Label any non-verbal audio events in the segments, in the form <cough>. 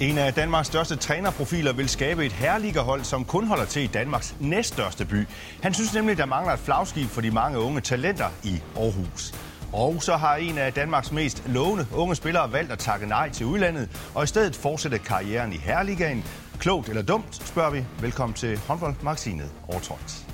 En af Danmarks største trænerprofiler vil skabe et herligerhold, som kun holder til i Danmarks næststørste by. Han synes nemlig, der mangler et flagskib for de mange unge talenter i Aarhus. Og så har en af Danmarks mest lovende unge spillere valgt at takke nej til udlandet, og i stedet fortsætte karrieren i Herligaen. Klogt eller dumt, spørger vi. Velkommen til håndboldmagasinet Overtrådt.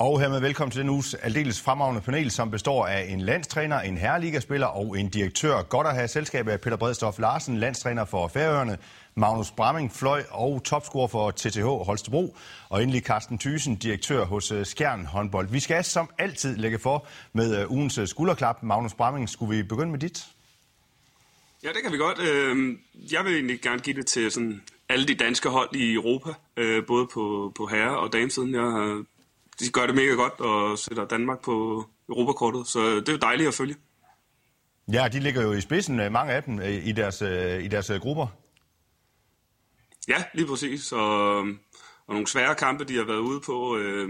Og hermed velkommen til den uges aldeles fremragende panel, som består af en landstræner, en herreligaspiller og en direktør. Godt at have selskab af Peter Bredstof Larsen, landstræner for Færøerne, Magnus Bramming, fløj og topscorer for TTH Holstebro, og endelig Carsten Thysen, direktør hos øh, Skjern håndbold. Vi skal som altid lægge for med øh, ugens øh, skulderklap. Magnus Bramming, skulle vi begynde med dit? Ja, det kan vi godt. Øhm, jeg vil egentlig gerne give det til sådan alle de danske hold i Europa, både på, på herre- og damesiden. Jeg har de gør det mega godt og sætter Danmark på Europakortet, så det er jo dejligt at følge. Ja, de ligger jo i spidsen, øh, mange af dem, øh, i deres, øh, i deres grupper. Ja, lige præcis. Og, og nogle svære kampe, de har været ude på, øh,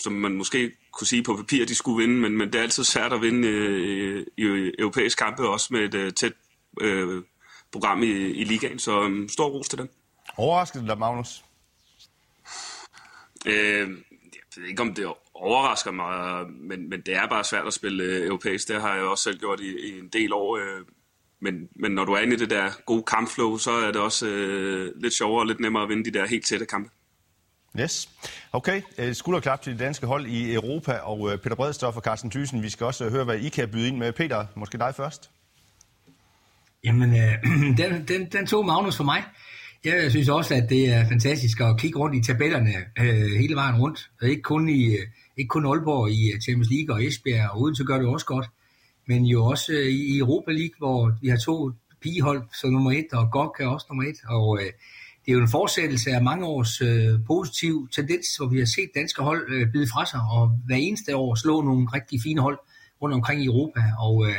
som man måske kunne sige på papir, de skulle vinde, men, men det er altid svært at vinde øh, i europæiske kampe, også med et øh, tæt øh, program i, i ligaen. Så øh, stor ros til dem. Overraskede dig, Magnus? Øh, jeg ved ikke, om det overrasker mig, men, men det er bare svært at spille øh, europæisk. Det har jeg også selv gjort i, i en del år. Øh, men, men når du er inde i det der gode kampflow, så er det også øh, lidt sjovere og lidt nemmere at vinde de der helt tætte kampe. Yes. Okay, øh, skulderklap til det danske hold i Europa, og Peter Bredstof og Carsten Thyssen, vi skal også høre, hvad I kan byde ind med. Peter, måske dig først? Jamen, øh, <clears throat> den, den, den tog Magnus for mig. Jeg synes også, at det er fantastisk at kigge rundt i tabellerne øh, hele vejen rundt. Ikke kun, i, øh, ikke kun Aalborg i øh, Champions League og Esbjerg, og så gør det også godt, men jo også øh, i Europa League, hvor vi har to pigehold som nummer et, og GOG er også nummer et. Og øh, det er jo en fortsættelse af mange års øh, positiv tendens, hvor vi har set danske hold øh, bide fra sig, og hver eneste år slå nogle rigtig fine hold rundt omkring i Europa. Og øh,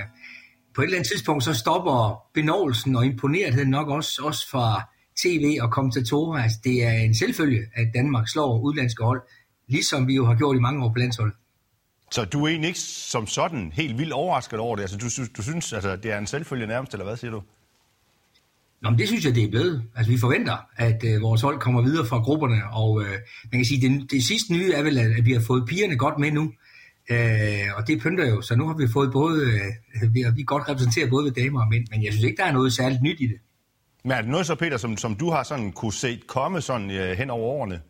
på et eller andet tidspunkt, så stopper benovelsen og imponeretheden nok også, også fra tv og kommentatorer. Altså, det er en selvfølge, at Danmark slår udlandske hold, ligesom vi jo har gjort i mange år på landsholdet. Så du er egentlig ikke som sådan helt vildt overrasket over det? Altså, du, du synes, altså, det er en selvfølge nærmest, eller hvad siger du? Nå, men det synes jeg, det er blevet. Altså, vi forventer, at øh, vores hold kommer videre fra grupperne, og øh, man kan sige, det, det sidste nye er vel, at, vi har fået pigerne godt med nu, øh, og det pynter jo, så nu har vi fået både, øh, vi, vi godt repræsenteret både ved damer og mænd, men jeg synes ikke, der er noget særligt nyt i det. Men er det noget så, Peter, som, som du har sådan kunne se komme sådan øh, hen over årene?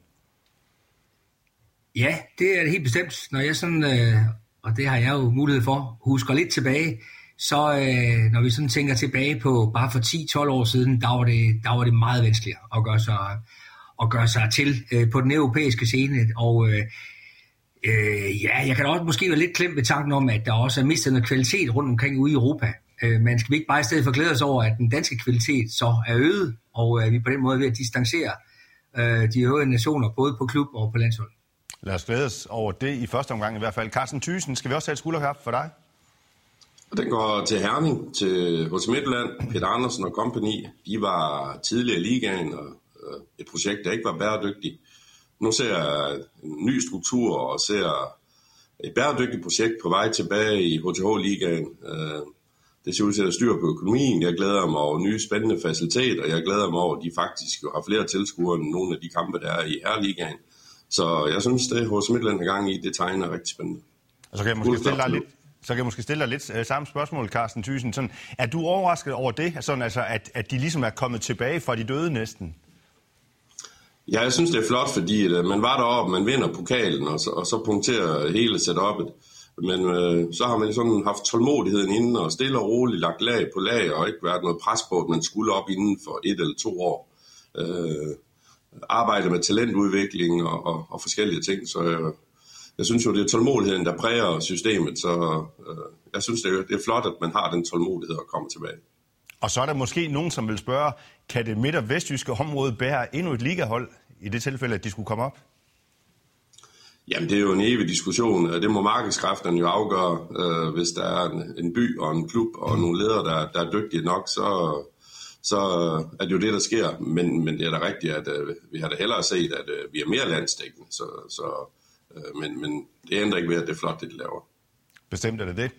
Ja, det er det helt bestemt. Når jeg sådan, øh, og det har jeg jo mulighed for, husker lidt tilbage, så øh, når vi sådan tænker tilbage på bare for 10-12 år siden, der var det, der var det meget vanskeligt at gøre sig, at gøre sig til øh, på den europæiske scene. Og øh, øh, ja, jeg kan også måske være lidt klemt ved tanken om, at der også er mistet noget kvalitet rundt omkring ude i Europa. Øh, men skal vi ikke bare i stedet for glæde os over, at den danske kvalitet så er øget, og at vi på den måde er ved at distancere øh, de øvrige nationer, både på klub og på landshold. Lad os glæde os over det i første omgang i hvert fald. Carsten Thysen, skal vi også have et skulderkap for dig? Den går til Herning, til hos Midtland, Peter Andersen og company. De var tidligere i ligaen, og øh, et projekt, der ikke var bæredygtigt. Nu ser jeg en ny struktur og ser et bæredygtigt projekt på vej tilbage i HTH-ligaen. Øh, det ser ud til at styre på økonomien. Jeg glæder mig over nye spændende faciliteter. Jeg glæder mig over, at de faktisk jo har flere tilskuere end nogle af de kampe, der er i Herligaen. Så jeg synes, det hos Midtland er gang i, det tegner rigtig spændende. Og så kan jeg måske stille dig lidt, så kan jeg måske stille dig lidt uh, samme spørgsmål, Carsten Thyssen. Sådan, er du overrasket over det, sådan, altså, at, at de ligesom er kommet tilbage fra de døde næsten? Ja, jeg synes, det er flot, fordi at, uh, man var deroppe, man vinder pokalen, og så, og så punkterer hele setup'et. Men øh, så har man sådan haft tålmodigheden inden og stille og roligt lagt lag på lag og ikke været noget pres på, at man skulle op inden for et eller to år. Øh, arbejde med talentudvikling og, og, og forskellige ting. Så jeg, øh, jeg synes jo, det er tålmodigheden, der præger systemet. Så øh, jeg synes, det er, det er flot, at man har den tålmodighed at komme tilbage. Og så er der måske nogen, som vil spørge, kan det midt- og vestjyske område bære endnu et ligahold i det tilfælde, at de skulle komme op? Jamen, det er jo en evig diskussion. Det må markedskræfterne jo afgøre. Øh, hvis der er en, en by og en klub og nogle ledere, der, der er dygtige nok, så, så er det jo det, der sker. Men, men det er da rigtigt, at øh, vi har da hellere set, at øh, vi er mere landstækkende. Så, så, øh, men, men det ændrer ikke ved, at det er flot, det de laver. Bestemt er det det.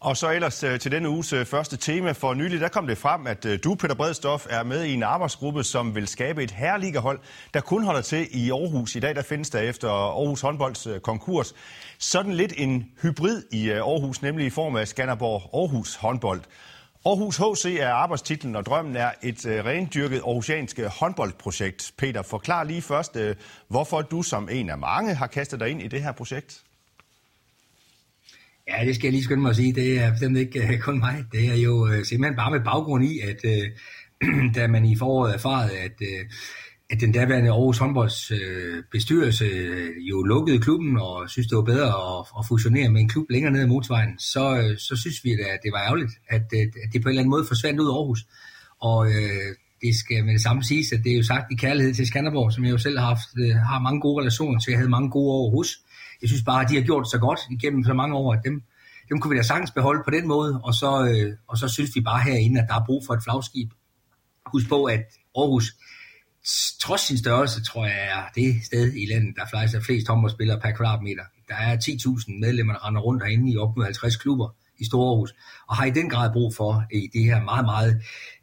Og så ellers øh, til denne uges øh, første tema. For nylig der kom det frem, at øh, du, Peter Bredstof, er med i en arbejdsgruppe, som vil skabe et herreligahold, der kun holder til i Aarhus. I dag der findes der efter Aarhus håndbolds konkurs sådan lidt en hybrid i Aarhus, nemlig i form af Skanderborg Aarhus håndbold. Aarhus HC er arbejdstitlen, og drømmen er et rendyrket aarhusiansk håndboldprojekt. Peter, forklar lige først, hvorfor du som en af mange har kastet dig ind i det her projekt. Ja, det skal jeg lige skynde mig at sige. Det er bestemt ikke øh, kun mig. Det er jo øh, simpelthen bare med baggrund i, at uh, <clears throat> da man i foråret erfarede, at, at den daværende Aarhus håndbolds bestyrelse jo lukkede klubben og synes, det var bedre at, at fusionere med en klub længere ned ad motorvejen, så, så synes vi, at det var ærgerligt, at, at det på en eller anden måde forsvandt ud af Aarhus. Og det skal med det samme siges, at det er jo sagt i kærlighed til Skanderborg, som jeg jo selv har haft, har mange gode relationer til. Jeg havde mange gode år hos jeg synes bare, at de har gjort det så godt igennem så mange år, at dem, dem kunne vi da sagtens beholde på den måde, og så, øh, og så synes vi bare herinde, at der er brug for et flagskib. Husk på, at Aarhus, trods sin størrelse, tror jeg, er det sted i landet, der er flest håndboldspillere per kvadratmeter. Der er 10.000 medlemmer, der render rundt herinde i op mod 50 klubber i Store Aarhus, og har i den grad brug for i det her meget, meget,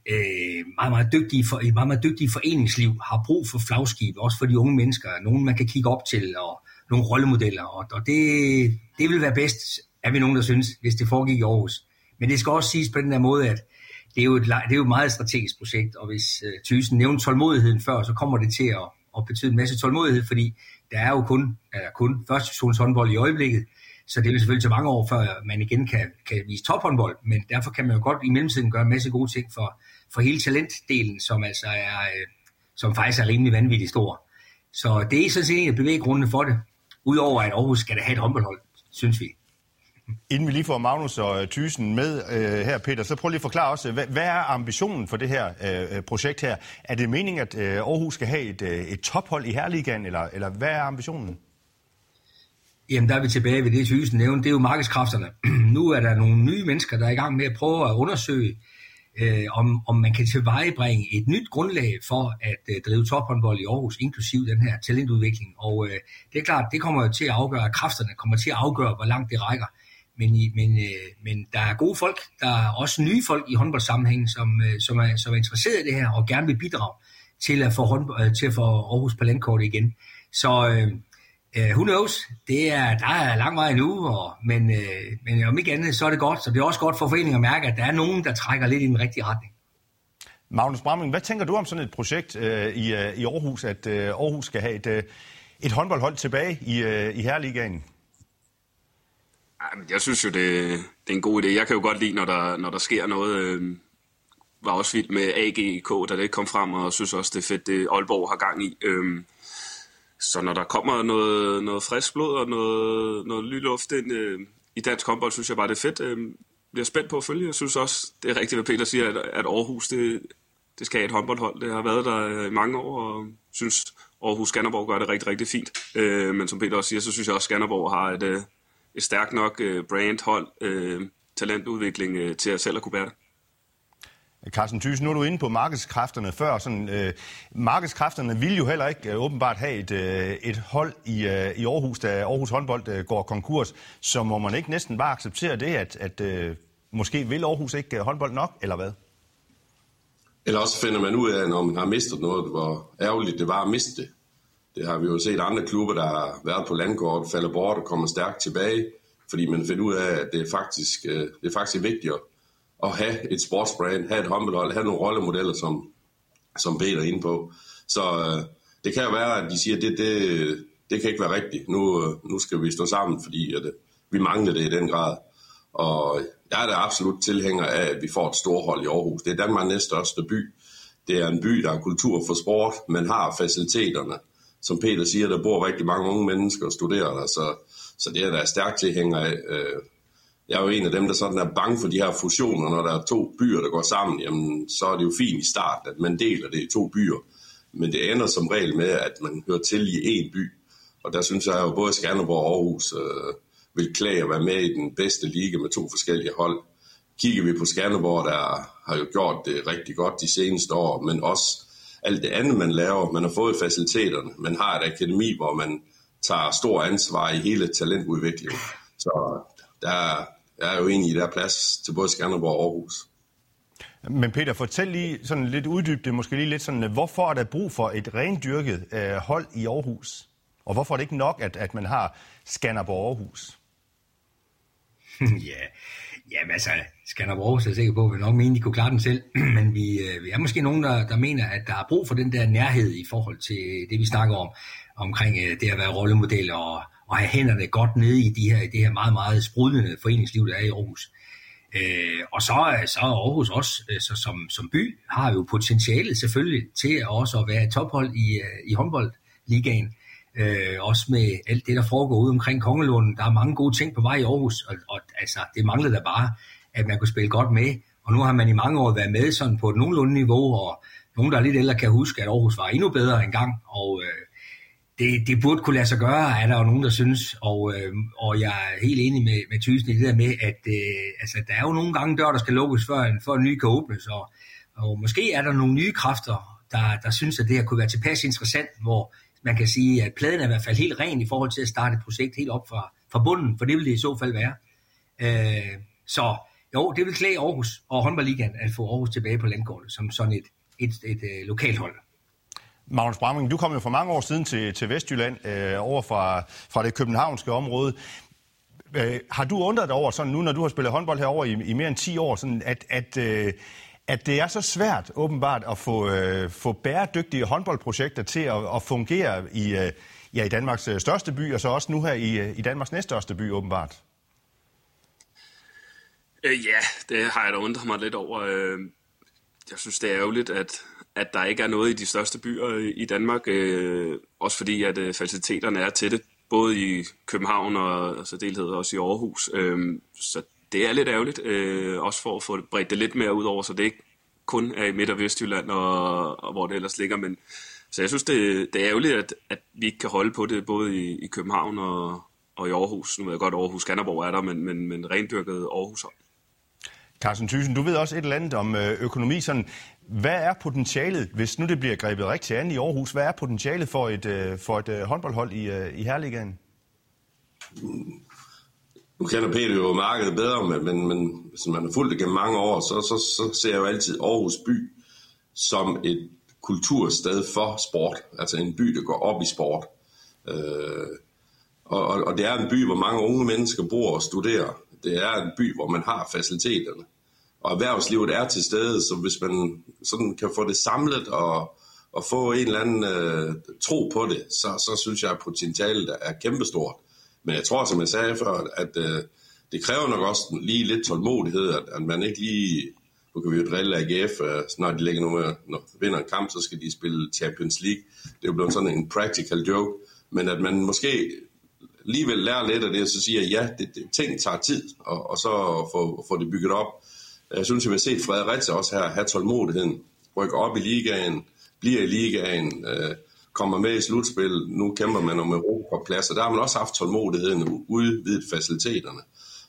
øh, meget, meget, dygtige, for, meget, meget dygtige foreningsliv, har brug for flagskib, også for de unge mennesker, nogen man kan kigge op til, og nogle rollemodeller, og, og det, det vil være bedst, er vi nogen, der synes, hvis det foregik i Aarhus. Men det skal også siges på den der måde, at det er jo et, det er jo et meget strategisk projekt, og hvis øh, Thyssen nævnte tålmodigheden før, så kommer det til at, at betyde en masse tålmodighed, fordi der er jo kun, er kun første divisions håndbold i øjeblikket, så det vil selvfølgelig til mange år, før man igen kan, kan vise tophåndbold, men derfor kan man jo godt i mellemtiden gøre en masse gode ting for, for hele talentdelen, som altså er, øh, som faktisk er rimelig vanvittigt stor. Så det er sådan set en af bevæggrundene for det. Udover at Aarhus skal da have et håndboldhold, synes vi. Inden vi lige får Magnus og Thysen med øh, her, Peter, så prøv lige at forklare os, hvad, hvad er ambitionen for det her øh, projekt her? Er det meningen, at øh, Aarhus skal have et, øh, et tophold i Herligaen, eller, eller hvad er ambitionen? Jamen, der er vi tilbage ved det, Thysen nævnte. Det er jo markedskræfterne. <clears throat> nu er der nogle nye mennesker, der er i gang med at prøve at undersøge, øh, om, om man kan tilvejebringe et nyt grundlag for at øh, drive tophåndbold i Aarhus, inklusiv den her talentudvikling. Og øh, det er klart, det kommer jo til at afgøre, at kræfterne kommer til at afgøre, hvor langt det rækker. Men, men, øh, men der er gode folk, der er også nye folk i håndboldsammenhængen, som, øh, som, er, som er interesseret i det her og gerne vil bidrage til at få, håndbold, øh, til at få Aarhus på landkortet igen. Så øh, Uh, who knows? Det er, der er lang vej endnu, og, men, uh, men om ikke andet, så er det godt. Så det er også godt for foreningen at mærke, at der er nogen, der trækker lidt i den rigtige retning. Magnus Bramming, hvad tænker du om sådan et projekt uh, i, uh, i Aarhus, at uh, Aarhus skal have et, uh, et håndboldhold tilbage i, uh, i Herligaen? Jeg synes jo, det, det er en god idé. Jeg kan jo godt lide, når der, når der sker noget. Øh, var også vildt med AGK, da det kom frem, og synes også, det er fedt, det Aalborg har gang i. Øh, så når der kommer noget, noget frisk blod og noget, noget luft ind øh, i dansk håndbold, synes jeg bare, det er fedt. Øh, bliver spændt på at følge. Jeg synes også, det er rigtigt, hvad Peter siger, at, at Aarhus, det, det skal have et håndboldhold. Det har været der øh, i mange år, og synes Aarhus Skanderborg gør det rigtig, rigtig fint. Øh, men som Peter også siger, så synes jeg også, at Skanderborg har et, øh, et stærkt nok øh, brandhold, øh, talentudvikling øh, til at selv at kunne bære det. Carsten Thyssen, nu er du inde på markedskræfterne før. Sådan, øh, markedskræfterne vil jo heller ikke øh, åbenbart have et, øh, et hold i, øh, i Aarhus, da Aarhus håndbold øh, går konkurs. Så må man ikke næsten bare acceptere det, at, at øh, måske vil Aarhus ikke øh, håndbold nok, eller hvad? Eller også finder man ud af, når man har mistet noget, hvor ærgerligt det var at miste det. Det har vi jo set andre klubber, der har været på landkort, falder bort og kommer stærkt tilbage, fordi man finder ud af, at det er faktisk, øh, det er faktisk vigtigere at have et sportsbrand, have et håndboldhold, have nogle rollemodeller, som, som Peter er inde på. Så øh, det kan jo være, at de siger, at det, det, det kan ikke være rigtigt. Nu, øh, nu skal vi stå sammen, fordi at, øh, vi mangler det i den grad. Og jeg er da absolut tilhænger af, at vi får et storhold i Aarhus. Det er Danmarks næststørste by. Det er en by, der har kultur for sport. Man har faciliteterne. Som Peter siger, der bor rigtig mange unge mennesker og studerer der, så, så det er der stærkt tilhænger af. Øh, jeg er jo en af dem, der sådan er bange for de her fusioner, når der er to byer, der går sammen, jamen så er det jo fint i starten, at man deler det i to byer. Men det ender som regel med, at man hører til i én by. Og der synes jeg jo, både Skanderborg og Aarhus øh, vil klage at være med i den bedste liga med to forskellige hold. Kigger vi på Skanderborg, der har jo gjort det rigtig godt de seneste år, men også alt det andet, man laver. Man har fået faciliteterne. Man har et akademi, hvor man tager stor ansvar i hele talentudviklingen. Så der, er jo egentlig, der er plads til både Skanderborg og Aarhus. Men Peter, fortæl lige sådan lidt uddybet, måske lige lidt sådan, hvorfor er der brug for et rendyrket øh, hold i Aarhus? Og hvorfor er det ikke nok, at, at man har Skanderborg Aarhus? <laughs> ja, Jamen altså, Skanderborg Aarhus er sikker på, at vi nok mene, de kunne klare den selv, <clears throat> men vi, øh, vi er måske nogen, der, der mener, at der er brug for den der nærhed i forhold til det, vi snakker om, omkring øh, det at være rollemodel og, og have hænderne godt nede i, de her, det her meget, meget sprudlende foreningsliv, der er i Aarhus. Øh, og så, så er Aarhus også, øh, så som, som by, har jo potentialet selvfølgelig til også at være tophold i, øh, i håndboldligaen. Øh, også med alt det, der foregår ude omkring Kongelunden. Der er mange gode ting på vej i Aarhus, og, og altså, det manglede da bare, at man kunne spille godt med. Og nu har man i mange år været med sådan på et nogenlunde niveau, og nogen, der er lidt ældre, kan huske, at Aarhus var endnu bedre engang. Og øh, det, det burde kunne lade sig gøre, er der jo nogen, der synes. Og, øh, og jeg er helt enig med, med Thysen i det der med, at øh, altså, der er jo nogle gange dør, der skal lukkes, før en, før en ny kan åbnes. Og, og måske er der nogle nye kræfter, der, der synes, at det her kunne være tilpas interessant, hvor man kan sige, at pladen er i hvert fald helt ren i forhold til at starte et projekt helt op fra, fra bunden, for det vil det i så fald være. Øh, så jo, det vil klæde Aarhus og håndboldligaen at få Aarhus tilbage på landkortet som sådan et, et, et, et lokalt hold. Magnus Bramming, du kom jo for mange år siden til, til Vestjylland øh, over fra, fra det københavnske område. Øh, har du undret dig over, sådan nu når du har spillet håndbold herover i, i mere end 10 år, sådan at, at, øh, at det er så svært åbenbart at få, øh, få bæredygtige håndboldprojekter til at, at fungere i, øh, ja, i Danmarks øh, største by, og så også nu her i, øh, i Danmarks næststørste by åbenbart? Øh, ja, det har jeg da undret mig lidt over. Øh, jeg synes, det er ærgerligt, at, at der ikke er noget i de største byer øh, i Danmark, øh, også fordi at øh, faciliteterne er til det, både i København og så delhed også i Aarhus. Øh, så det er lidt ærgerligt, øh, også for at få bredt det lidt mere ud over, så det ikke kun er i Midt- og Vestjylland, og, og hvor det ellers ligger. Men, så jeg synes, det, det er ærgerligt, at, at vi ikke kan holde på det, både i, i København og, og i Aarhus. Nu ved jeg godt, at Aarhus Skanderborg er der, men, men, men rendyrket Aarhus. Carsten Thyssen, du ved også et eller andet om øh, økonomi. Sådan, hvad er potentialet, hvis nu det bliver grebet rigtig an i Aarhus, hvad er potentialet for et, øh, for et øh, håndboldhold i, i Herligaen? Nu kender Peter jo markedet bedre, men, men, men hvis man har fulgt det gennem mange år, så, så, så ser jeg jo altid Aarhus by som et kultursted for sport. Altså en by, der går op i sport. Øh, og, og, og det er en by, hvor mange unge mennesker bor og studerer. Det er en by, hvor man har faciliteterne. Og erhvervslivet er til stede, så hvis man sådan kan få det samlet og, og få en eller anden øh, tro på det, så, så synes jeg, at potentialet er kæmpestort. Men jeg tror, som jeg sagde før, at øh, det kræver nok også lige lidt tålmodighed, at, at man ikke lige... Nu kan vi jo drille AGF, øh, når de ligger nummer, med, når de vinder en kamp, så skal de spille Champions League. Det er jo blevet sådan en practical joke. Men at man måske alligevel lærer lidt af det, og så siger, ja, det, det, ting tager tid, og, og så få, få det bygget op. Jeg synes, at vi har set Fredericia også her have tålmodigheden, rykke op i ligaen, bliver i ligaen, øh, kommer med i slutspil, nu kæmper man om Europaplads, og der har man også haft tålmodigheden og udvidet faciliteterne.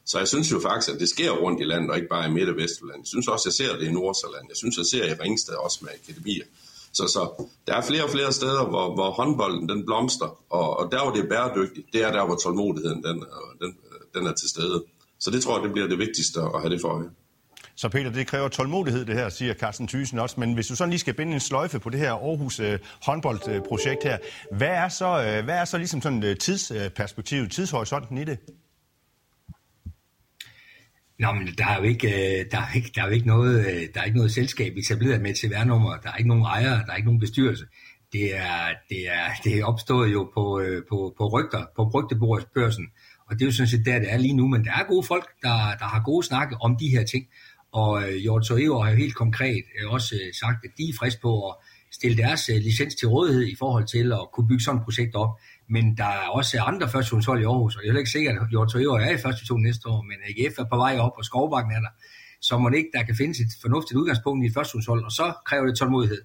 Så jeg synes jo faktisk, at det sker rundt i landet, og ikke bare i Midt- og Vestjylland. Jeg synes også, jeg ser det i Nordsjælland. Jeg synes, jeg ser i Ringsted også med akademier. Så, så der er flere og flere steder, hvor, hvor håndbolden den blomster, og, og der hvor det er bæredygtigt, det er der, hvor tålmodigheden den, øh, den, øh, den er til stede. Så det tror jeg, det bliver det vigtigste at have det for øje. Så Peter, det kræver tålmodighed det her, siger Carsten Thysen også. Men hvis du sådan lige skal binde en sløjfe på det her Aarhus øh, håndboldprojekt her, hvad er så, øh, hvad er så ligesom sådan øh, tidsperspektivet, tidshorisonten i det? Nå, men der er jo ikke, øh, der er ikke, der er jo ikke, noget, øh, der er ikke noget selskab etableret med til nummer Der er ikke nogen ejere, der er ikke nogen bestyrelse. Det er, det er, det er opstået jo på, øh, på, på rygter, på rygtebørsen. Og det er jo sådan set der, det er lige nu. Men der er gode folk, der, der har gode snakke om de her ting. Og Hjort Toreo har jo helt konkret også sagt, at de er friske på at stille deres licens til rådighed i forhold til at kunne bygge sådan et projekt op. Men der er også andre førstehåndshold i Aarhus, og jeg er ikke sikker, at Hjort er i første to næste år, men AGF er på vej op, og Skovbakken er der. Så må det ikke, der kan findes et fornuftigt udgangspunkt i et førstehåndshold, og så kræver det tålmodighed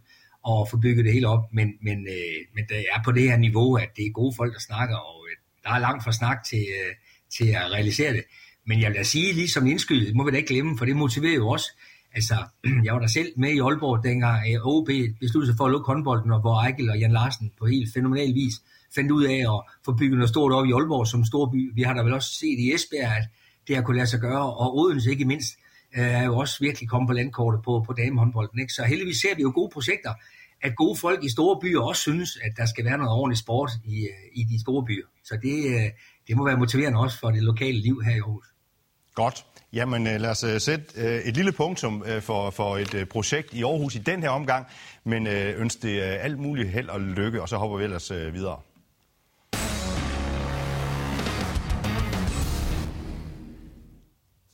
at få bygget det hele op. Men, men, øh, men det er på det her niveau, at det er gode folk, der snakker, og øh, der er langt fra snak til, øh, til at realisere det. Men jeg vil da sige, lige som indskyld, må vi da ikke glemme, for det motiverer jo også. Altså, <clears throat> jeg var der selv med i Aalborg, dengang OB besluttede sig for at lukke håndbolden, og hvor Ejkel og Jan Larsen på helt fænomenal vis fandt ud af at få bygget noget stort op i Aalborg som storby. Vi har da vel også set i Esbjerg, at det har kunne lade sig gøre, og Odense ikke mindst, øh, er jo også virkelig kommet på landkortet på, på damehåndbolden. Ikke? Så heldigvis ser vi jo gode projekter, at gode folk i store byer også synes, at der skal være noget ordentligt sport i, øh, i de store byer. Så det, øh, det må være motiverende også for det lokale liv her i Aarhus. Godt. Jamen lad os sætte et lille punktum for, for et projekt i Aarhus i den her omgang, men ønske det alt muligt held og lykke, og så hopper vi ellers videre.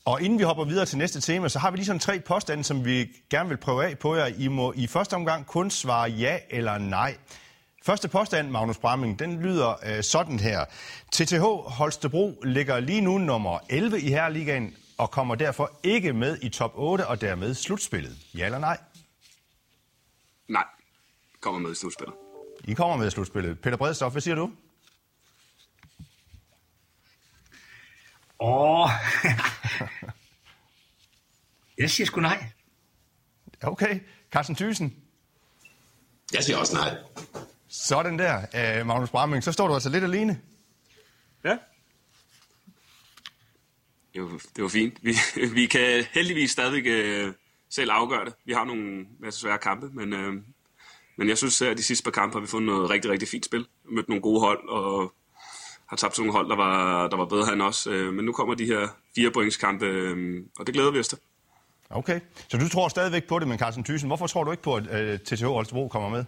Og inden vi hopper videre til næste tema, så har vi lige sådan tre påstande, som vi gerne vil prøve af på jer. I må i første omgang kun svare ja eller nej. Første påstand, Magnus Bramming, den lyder øh, sådan her. TTH Holstebro ligger lige nu nummer 11 i Herreligaen og kommer derfor ikke med i top 8 og dermed slutspillet. Ja eller nej? Nej, kommer med i slutspillet. I kommer med i slutspillet. Peter Bredstof, hvad siger du? Åh, <laughs> jeg siger sgu nej. Okay. Carsten Thyssen? Jeg siger også nej. Sådan der, uh, Magnus Bramming. Så står du altså lidt alene. Ja. Jo, det var fint. Vi, <laughs> vi kan heldigvis stadig uh, selv afgøre det. Vi har nogle masse svære kampe, men, uh, men jeg synes, at de sidste par kampe har vi fundet noget rigtig, rigtig fint spil. Mødt nogle gode hold, og har tabt nogle hold, der var, der var bedre end os. Øh, men nu kommer de her fire pointskampe, øh, og det glæder vi os til. Okay, så du tror stadigvæk på det, men Carsten Thyssen, hvorfor tror du ikke på, at TTH Holstebro kommer med?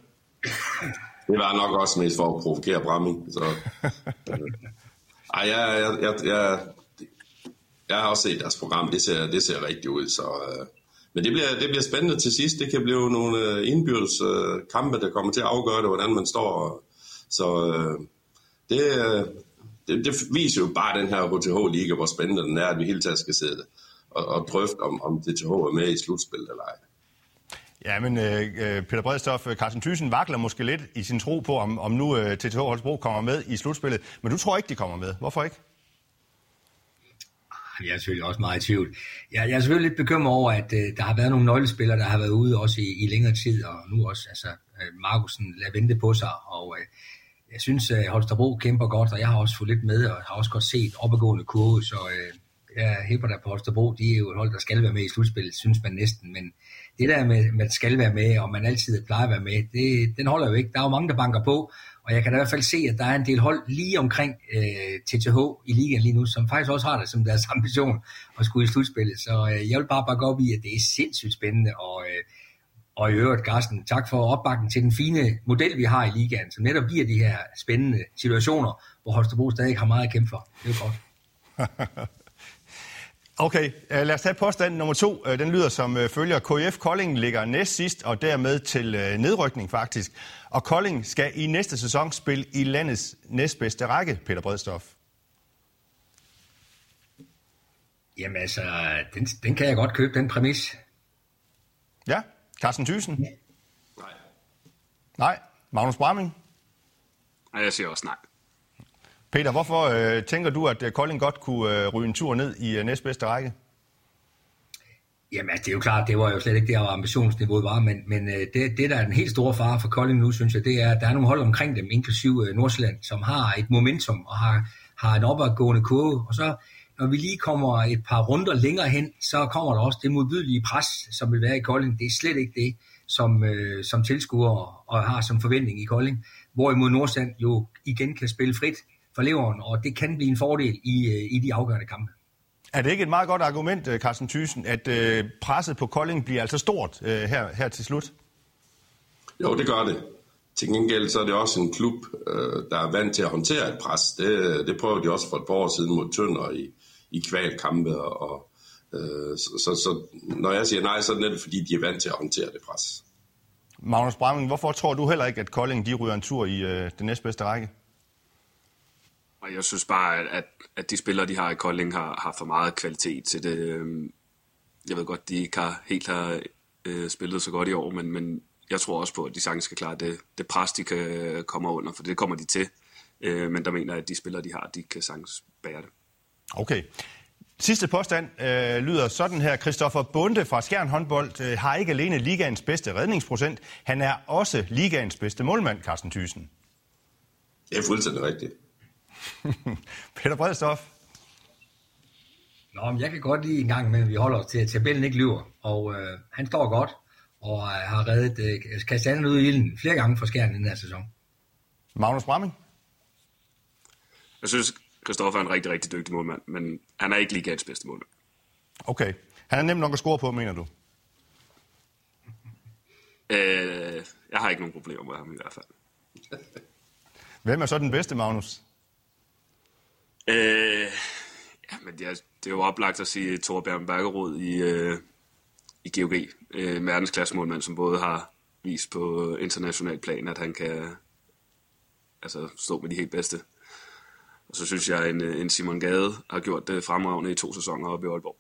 Det var nok også mest for at provokere Bramming. Så. <laughs> Ej, jeg, jeg, jeg, jeg, jeg har også set deres program. Det ser, det ser rigtigt ud. Så, men det bliver, det bliver spændende til sidst. Det kan blive nogle indbyrdes kampe, der kommer til at afgøre det, hvordan man står. Så det, det, det viser jo bare den her HTH-liga, hvor spændende den er, at vi hele tiden skal sidde og, og drøfte, om, om DTH er med i slutspillet eller ej. Ja, men øh, Peter Bredstof, øh, Carsten Thyssen vakler måske lidt i sin tro på, om, om nu øh, TTH Holstebro kommer med i slutspillet. Men du tror ikke, de kommer med. Hvorfor ikke? Jeg er selvfølgelig også meget i tvivl. Jeg, jeg er selvfølgelig lidt bekymret over, at øh, der har været nogle nøglespillere, der har været ude også i, i længere tid, og nu også, altså, øh, Markusen lader vente på sig, og øh, jeg synes, at Holstebro kæmper godt, og jeg har også fået lidt med, og har også godt set opadgående kurve, så øh, jeg hæber der på Holstebro. De er jo et hold, der skal være med i slutspillet, synes man næsten, men det der med, at man skal være med, og man altid plejer at være med, det, den holder jo ikke. Der er jo mange, der banker på, og jeg kan da i hvert fald se, at der er en del hold lige omkring øh, TTH i ligaen lige nu, som faktisk også har det som deres <laughs> ambition at skulle i slutspillet. Så øh, jeg vil bare bakke op i, at det er sindssygt spændende, og øh, og i øvrigt, Carsten, tak for opbakningen til den fine model, vi har i ligaen, som netop giver de her spændende situationer, hvor Holstebro stadig har meget at kæmpe for. Det er godt. <laughs> Okay, øh, lad os tage påstand nummer to. Øh, den lyder som øh, følger. KF Kolding ligger næst sidst og dermed til nedrykning faktisk. Og Kolding skal i næste sæson spille i landets næstbedste række, Peter Bredstof. Jamen altså, den, den kan jeg godt købe, den præmis. Ja, Carsten Thyssen? Nej. Nej. Magnus Bramming? Nej, jeg siger også nej. Peter, hvorfor øh, tænker du, at øh, Kolding godt kunne øh, ryge en tur ned i øh, næstbedste række? Jamen, altså, det er jo klart, det var jo slet ikke der, hvor ambitionsniveauet var, men, men øh, det, det, der er den helt store fare for Kolding nu, synes jeg, det er, at der er nogle hold omkring dem, inklusive øh, Nordsjælland, som har et momentum og har, har en opadgående kurve, og så når vi lige kommer et par runder længere hen, så kommer der også det modbydelige pres, som vil være i Kolding. Det er slet ikke det, som, øh, som tilskuer og har som forventning i Kolding. Hvorimod Nordsjælland jo igen kan spille frit for leveren, og det kan blive en fordel i, øh, i de afgørende kampe. Er det ikke et meget godt argument, øh, Carsten Thyssen, at øh, presset på Kolding bliver altså stort øh, her, her til slut? Jo, det gør det. Til gengæld så er det også en klub, øh, der er vant til at håndtere et pres. Det, det prøvede de også for et par år siden mod Tønder i, i kvalkampe. Og, øh, så, så, så når jeg siger nej, så er det netop fordi, de er vant til at håndtere det pres. Magnus Bramming, hvorfor tror du heller ikke, at Kolding de ryger en tur i øh, den næstbedste række? Og jeg synes bare, at, at de spillere, de har i Kolding, har, har for meget kvalitet til det. Øhm, jeg ved godt, de ikke har helt har øh, spillet så godt i år, men, men jeg tror også på, at de sagtens skal klare det, det pres, de kan komme under, for det kommer de til. Øh, men der mener jeg, at de spillere, de har, de kan sagtens bære det. Okay. Sidste påstand øh, lyder sådan her. Christoffer Bunde fra Skjern håndbold øh, har ikke alene ligaens bedste redningsprocent. Han er også ligaens bedste målmand, Carsten Thyssen. Det er fuldstændig rigtigt. <laughs> Peter Bredstof. Nå, men jeg kan godt lide en gang imellem, vi holder os til, at tabellen ikke lyver. Og øh, han står godt, og øh, har reddet øh, kastanjen ud i ilden flere gange for skærmen i den her sæson. Magnus Bramming? Jeg synes, Kristoffer er en rigtig, rigtig dygtig målmand, men han er ikke ligaens bedste målmand. Okay. Han er nem nok at score på, mener du? Øh, jeg har ikke nogen problemer med ham i hvert fald. <laughs> Hvem er så den bedste, Magnus? Øh, ja, men det er, det er jo oplagt at sige Torbjørn Bergerud i, øh, i GOG. Øh, verdensklassemålmand, som både har vist på international plan, at han kan altså, stå med de helt bedste. Og så synes jeg, at en, en Simon Gade har gjort det fremragende i to sæsoner oppe i Aalborg.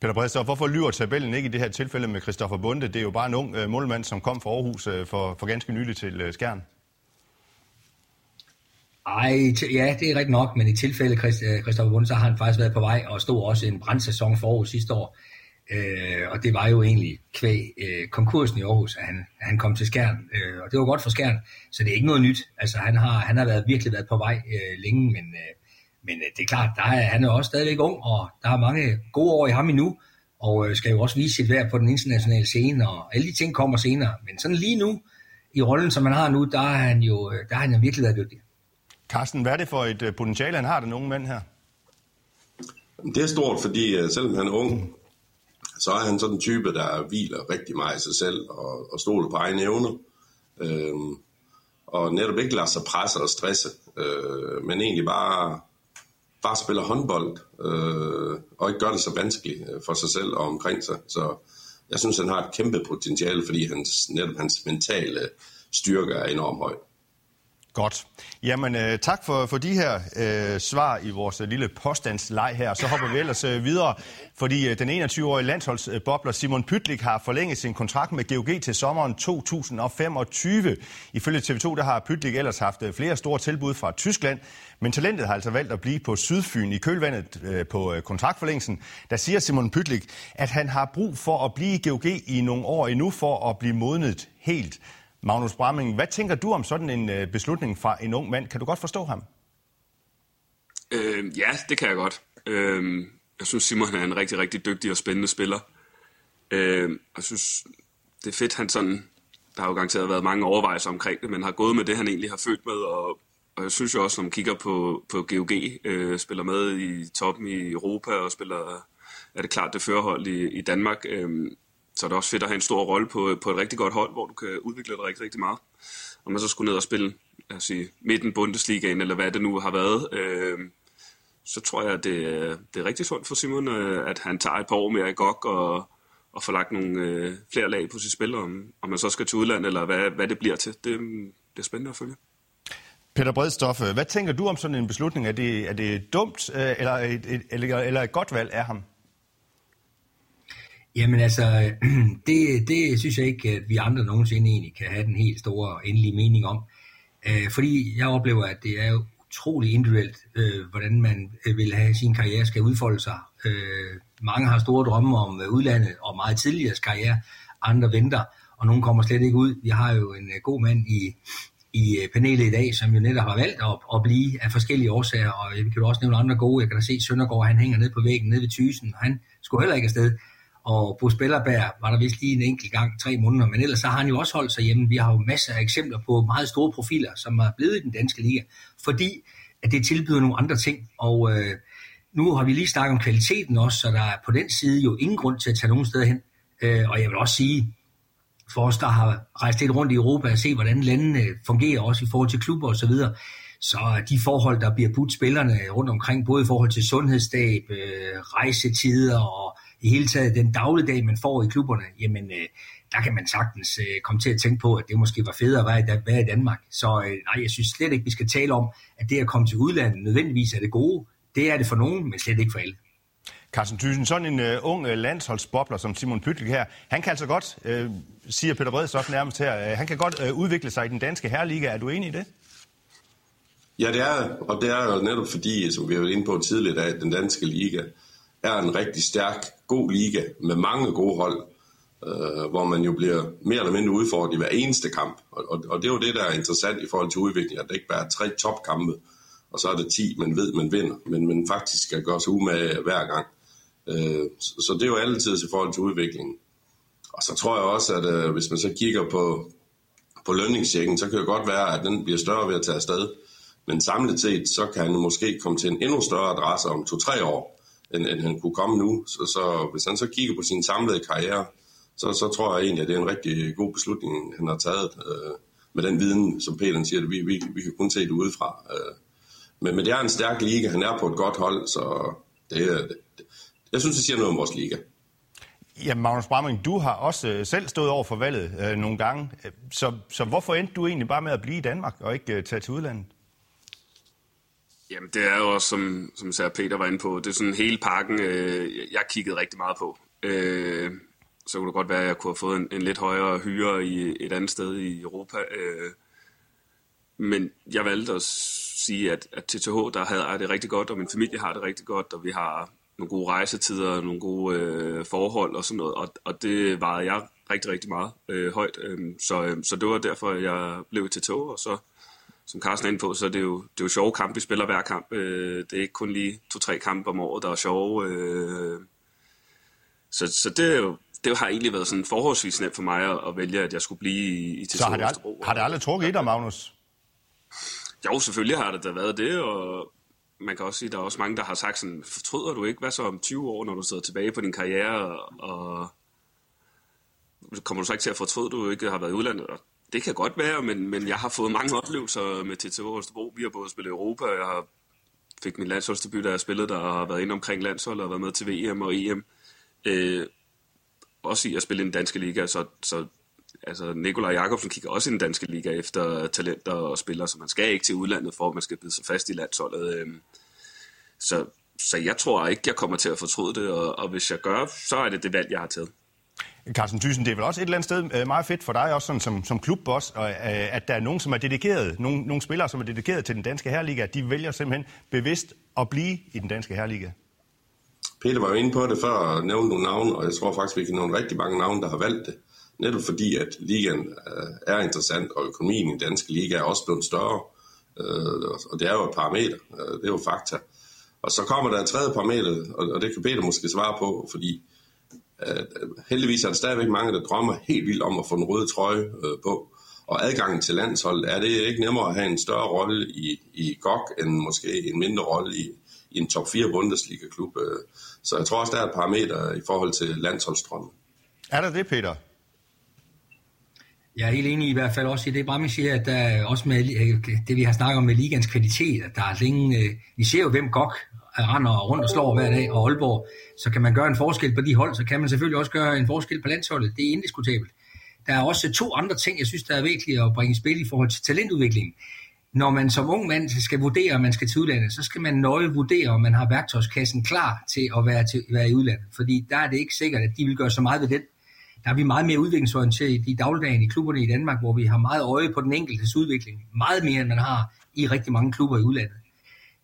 Peter Bredstof, hvorfor lyver tabellen ikke i det her tilfælde med Christoffer Bunde? Det er jo bare en ung øh, målmand, som kom fra Aarhus øh, for, for ganske nylig til øh, Skjern. Ej, ja, det er rigtigt nok, men i tilfælde Christoffer Bunde, så har han faktisk været på vej og stod også en brandsæson for Aarhus sidste år. Øh, og det var jo egentlig kvæg øh, konkursen i Aarhus, at han, at han kom til Skjern. Øh, og det var godt for Skjern, så det er ikke noget nyt. Altså, han har, han har været, virkelig været på vej øh, længe, men, øh, men øh, det er klart, der er, han er også stadigvæk ung, og der er mange gode år i ham endnu, og øh, skal jo også vise sit værd på den internationale scene, og alle de ting kommer senere. Men sådan lige nu, i rollen, som han har nu, der er han jo, øh, der har han jo virkelig været dygtig. Carsten, hvad er det for et øh, potentiale, han har, den unge mand her? Det er stort, fordi selvom han er ung, så er han sådan en type, der hviler rigtig meget i sig selv og, og stoler på egne evner. Øhm, og netop ikke lader sig presse og stresse, øh, men egentlig bare, bare spiller håndbold, øh, og ikke gør det så vanskeligt øh, for sig selv og omkring sig. Så jeg synes, han har et kæmpe potentiale, fordi hans, netop hans mentale styrke er enormt høj. Godt. Jamen, øh, tak for, for de her øh, svar i vores øh, lille påstandsleg her. Så hopper vi ellers øh, videre, fordi øh, den 21-årige landsholdsbobler Simon Pytlik har forlænget sin kontrakt med GOG til sommeren 2025. Ifølge TV2 der har Pytlik ellers haft øh, flere store tilbud fra Tyskland, men talentet har altså valgt at blive på Sydfyn i kølvandet øh, på øh, kontraktforlængelsen. Der siger Simon Pytlik, at han har brug for at blive i GOG i nogle år endnu for at blive modnet helt. Magnus Bramming, hvad tænker du om sådan en øh, beslutning fra en ung mand? Kan du godt forstå ham? Øh, ja, det kan jeg godt. Øh, jeg synes, Simon er en rigtig, rigtig dygtig og spændende spiller. Øh, jeg synes, det er fedt, han sådan... Der har jo garanteret været mange overvejelser omkring det, men har gået med det, han egentlig har følt med, og, og jeg synes jo også, når man kigger på, på GOG, øh, spiller med i toppen i Europa, og spiller, er det klart, det førerhold i, i Danmark, øh, så er det også fedt at have en stor rolle på, på et rigtig godt hold, hvor du kan udvikle dig rigtig, rigtig meget. Og man så skulle ned og spille lad os sige, midten Bundesligaen, eller hvad det nu har været, øh, så tror jeg, at det, det er rigtig sundt for Simon, øh, at han tager et par år mere i GOG og, og får lagt nogle øh, flere lag på sit spil, om, om man så skal til udlandet, eller hvad, hvad det bliver til. Det, det er spændende at følge. Peter Bredstof, øh, hvad tænker du om sådan en beslutning? Er det, er det dumt, øh, eller et, et, eller, eller et godt valg af ham? Jamen altså, <clears throat> det, det synes jeg ikke, at vi andre nogensinde egentlig kan have den helt store endelige mening om. Øh, fordi jeg oplever, at det er utrolig individuelt, øh, hvordan man øh, vil have sin karriere skal udfolde sig. Øh, mange har store drømme om øh, udlandet og meget tidligere karriere, andre venter, og nogen kommer slet ikke ud. Vi har jo en øh, god mand i, i panelet i dag, som jo netop har valgt at, at blive af forskellige årsager, og jeg kan jo også nævne andre gode. Jeg kan da se Søndergaard, han hænger ned på væggen, nede ved Thysen, han skulle heller ikke afsted og på Spillerberg var der vist lige en enkelt gang tre måneder, men ellers så har han jo også holdt sig hjemme. Vi har jo masser af eksempler på meget store profiler, som er blevet i den danske liga, fordi at det tilbyder nogle andre ting, og øh, nu har vi lige snakket om kvaliteten også, så der er på den side jo ingen grund til at tage nogen steder hen. Øh, og jeg vil også sige, for os, der har rejst lidt rundt i Europa og se, hvordan landene fungerer, også i forhold til klubber osv., så, så de forhold, der bliver budt spillerne rundt omkring, både i forhold til sundhedsstab, øh, rejsetider og i hele taget den dagligdag, man får i klubberne, jamen øh, der kan man sagtens øh, komme til at tænke på, at det måske var federe at være i, være i Danmark. Så øh, nej, jeg synes slet ikke, vi skal tale om, at det at komme til udlandet nødvendigvis er det gode. Det er det for nogen, men slet ikke for alle. Carsten Thyssen, sådan en uh, ung uh, landsholdsbobler som Simon Pytlik her, han kan altså godt, uh, siger Peter Bredstof nærmest her, uh, han kan godt uh, udvikle sig i den danske herreliga. Er du enig i det? Ja, det er, og det er jo netop fordi, som vi har været inde på tidligere, at den danske liga er en rigtig stærk, god liga med mange gode hold, øh, hvor man jo bliver mere eller mindre udfordret i hver eneste kamp. Og, og, og det er jo det, der er interessant i forhold til udviklingen, at det ikke bare er tre topkampe, og så er det 10, man ved, man vinder, men man faktisk skal gøre sig umage hver gang. Øh, så det er jo altid i forhold til udviklingen. Og så tror jeg også, at øh, hvis man så kigger på, på lønningstjekken, så kan det godt være, at den bliver større ved at tage afsted. Men samlet set, så kan han måske komme til en endnu større adresse om to-tre år, end, end han kunne komme nu. Så, så hvis han så kigger på sin samlede karriere, så, så tror jeg egentlig, at det er en rigtig god beslutning, han har taget øh, med den viden, som Peter siger, at vi, vi, vi kan kun se det udefra. Øh, men, men det er en stærk liga, han er på et godt hold, så det, det, det, jeg synes, det siger noget om vores liga. Ja, Magnus Bramming, du har også øh, selv stået over for valget øh, nogle gange. Så, så hvorfor endte du egentlig bare med at blive i Danmark og ikke øh, tage til udlandet? Jamen, det er jo også, som, som Sær Peter var inde på, det er sådan hele pakken, øh, jeg kiggede rigtig meget på. Øh, så kunne det godt være, at jeg kunne have fået en, en lidt højere hyre i et andet sted i Europa. Øh, men jeg valgte at sige, at, at TTH, der havde jeg det rigtig godt, og min familie har det rigtig godt, og vi har nogle gode rejsetider, nogle gode øh, forhold og sådan noget, og, og det varede jeg rigtig, rigtig meget øh, højt. Øh, så, øh, så det var derfor, jeg blev til tog, og så, som Carsten er inde på, så er det jo, det er jo sjove kampe, vi spiller hver kamp. Øh, det er ikke kun lige to-tre kampe om året, der er sjove. Øh, så, så det er jo, det har egentlig været sådan forholdsvis nemt for mig at, at vælge, at jeg skulle blive i, i Så har det, har det aldrig trukket i dig, Magnus? Jo, selvfølgelig har det da været det, og man kan også sige, at der er også mange, der har sagt sådan, fortryder du ikke, hvad så om 20 år, når du sidder tilbage på din karriere, og kommer du så ikke til at fortryde, at du ikke har været i udlandet? Og det kan godt være, men, men jeg har fået mange oplevelser med TTH Holstebro. Vi har både spillet Europa, jeg har fik min landsholdsdebut, da jeg spillede der, og har været inde omkring landshold og været med til VM og EM. Øh, også i at spille i den danske liga, så, så altså Nikolaj Jakobsen kigger også i den danske liga efter talenter og spillere, så man skal ikke til udlandet for, at man skal bide sig fast i landsholdet. Øh, så, så jeg tror ikke, jeg kommer til at fortryde det, og, og hvis jeg gør, så er det det valg, jeg har taget. Carsten Thyssen, det er vel også et eller andet sted øh, meget fedt for dig, også sådan som, som klubboss, og, øh, at der er nogen, som er dedikeret, nogle, nogle spillere, som er dedikeret til den danske herreliga, at de vælger simpelthen bevidst at blive i den danske herreliga. Peter var jo inde på det før og nævnte nogle navne, og jeg tror faktisk, vi kan nogle rigtig mange navne, der har valgt det. Netop fordi, at ligaen øh, er interessant, og økonomien i den danske liga er også blevet større. Og det er jo et parameter. Det er jo fakta. Og så kommer der et tredje parameter, og det kan Peter måske svare på, fordi heldigvis er der stadigvæk mange, der drømmer helt vildt om at få en røde trøje på. Og adgangen til landsholdet, er det ikke nemmere at have en større rolle i, i GOG, end måske en mindre rolle i, i en top 4 Bundesliga-klub. Så jeg tror også, der er et parameter i forhold til landsholdsstrømmen. Er der det, Peter? Jeg er helt enig i hvert fald også i det, Brammy siger, at der også med det, vi har snakket om med ligans kvalitet, at der er længe, øh, vi ser jo, hvem GOG render rundt og slår hver dag, og Aalborg, så kan man gøre en forskel på de hold, så kan man selvfølgelig også gøre en forskel på landsholdet. Det er indiskutabelt. Der er også to andre ting, jeg synes, der er vigtige at bringe i spil i forhold til talentudvikling. Når man som ung mand skal vurdere, om man skal til udlandet, så skal man nøje vurdere, om man har værktøjskassen klar til at være, til, være i udlandet. Fordi der er det ikke sikkert, at de vil gøre så meget ved den der er vi meget mere udviklingsorienteret i dagligdagen i klubberne i Danmark, hvor vi har meget øje på den enkeltes udvikling. Meget mere, end man har i rigtig mange klubber i udlandet.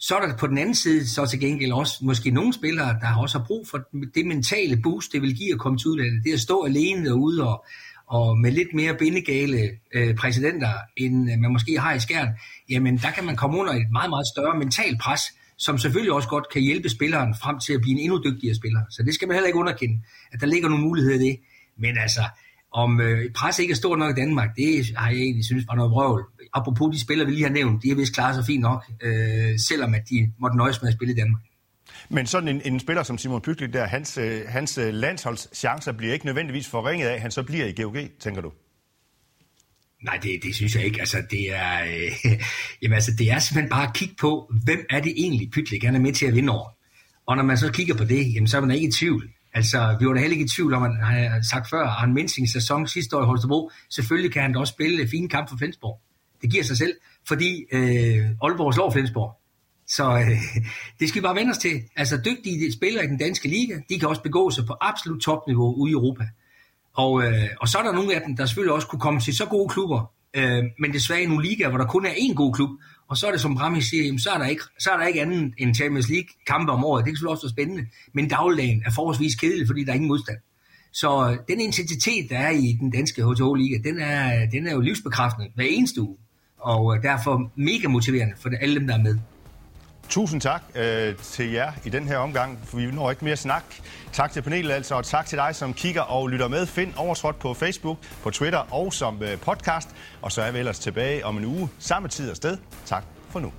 Så er der på den anden side så til gengæld også måske nogle spillere, der også har brug for det mentale boost, det vil give at komme til udlandet. Det at stå alene derude og, og med lidt mere bindegale øh, præsidenter, end øh, man måske har i skærn, jamen der kan man komme under et meget, meget større mental pres, som selvfølgelig også godt kan hjælpe spilleren frem til at blive en endnu dygtigere spiller. Så det skal man heller ikke underkende, at der ligger nogle muligheder i det. Men altså, om øh, pres ikke er stort nok i Danmark, det har jeg egentlig synes var noget vrøvl. Apropos de spillere, vi lige har nævnt, de har vist klaret sig fint nok, øh, selvom at de måtte nøjes med at spille i Danmark. Men sådan en, en spiller som Simon Bygli der, hans, øh, hans øh, landsholdschancer bliver ikke nødvendigvis forringet af, at han så bliver i GOG, tænker du? Nej, det, det synes jeg ikke. Altså, det er, øh, <laughs> jamen, altså, det er simpelthen bare at kigge på, hvem er det egentlig, Pytlik han er med til at vinde over. Og når man så kigger på det, jamen, så er man ikke i tvivl. Altså, vi var da heller ikke i tvivl om, at han har sagt før, at han mindst sin sæson sidste år i Holstebro, selvfølgelig kan han da også spille fine kamp for Flensborg. Det giver sig selv, fordi øh, Aalborg slår Flensborg. Så øh, det skal vi bare vende os til. Altså, dygtige spillere i den danske liga, de kan også begå sig på absolut topniveau ude i Europa. Og, øh, og så er der nogle af dem, der selvfølgelig også kunne komme til så gode klubber, øh, men desværre i nogle ligaer, hvor der kun er én god klub, og så er det som Rami siger, jamen, så, er der ikke, så er der ikke andet end Champions League kampe om året. Det kan selvfølgelig også være spændende, men dagligdagen er forholdsvis kedelig, fordi der er ingen modstand. Så øh, den intensitet, der er i den danske HTH-liga, den er, den er jo livsbekræftende hver eneste uge, og øh, derfor mega motiverende for alle dem, der er med. Tusind tak øh, til jer i den her omgang, for vi når ikke mere snak. Tak til panelet altså, og tak til dig, som kigger og lytter med. Find Overtrådt på Facebook, på Twitter og som øh, podcast. Og så er vi ellers tilbage om en uge, samme tid og sted. Tak for nu.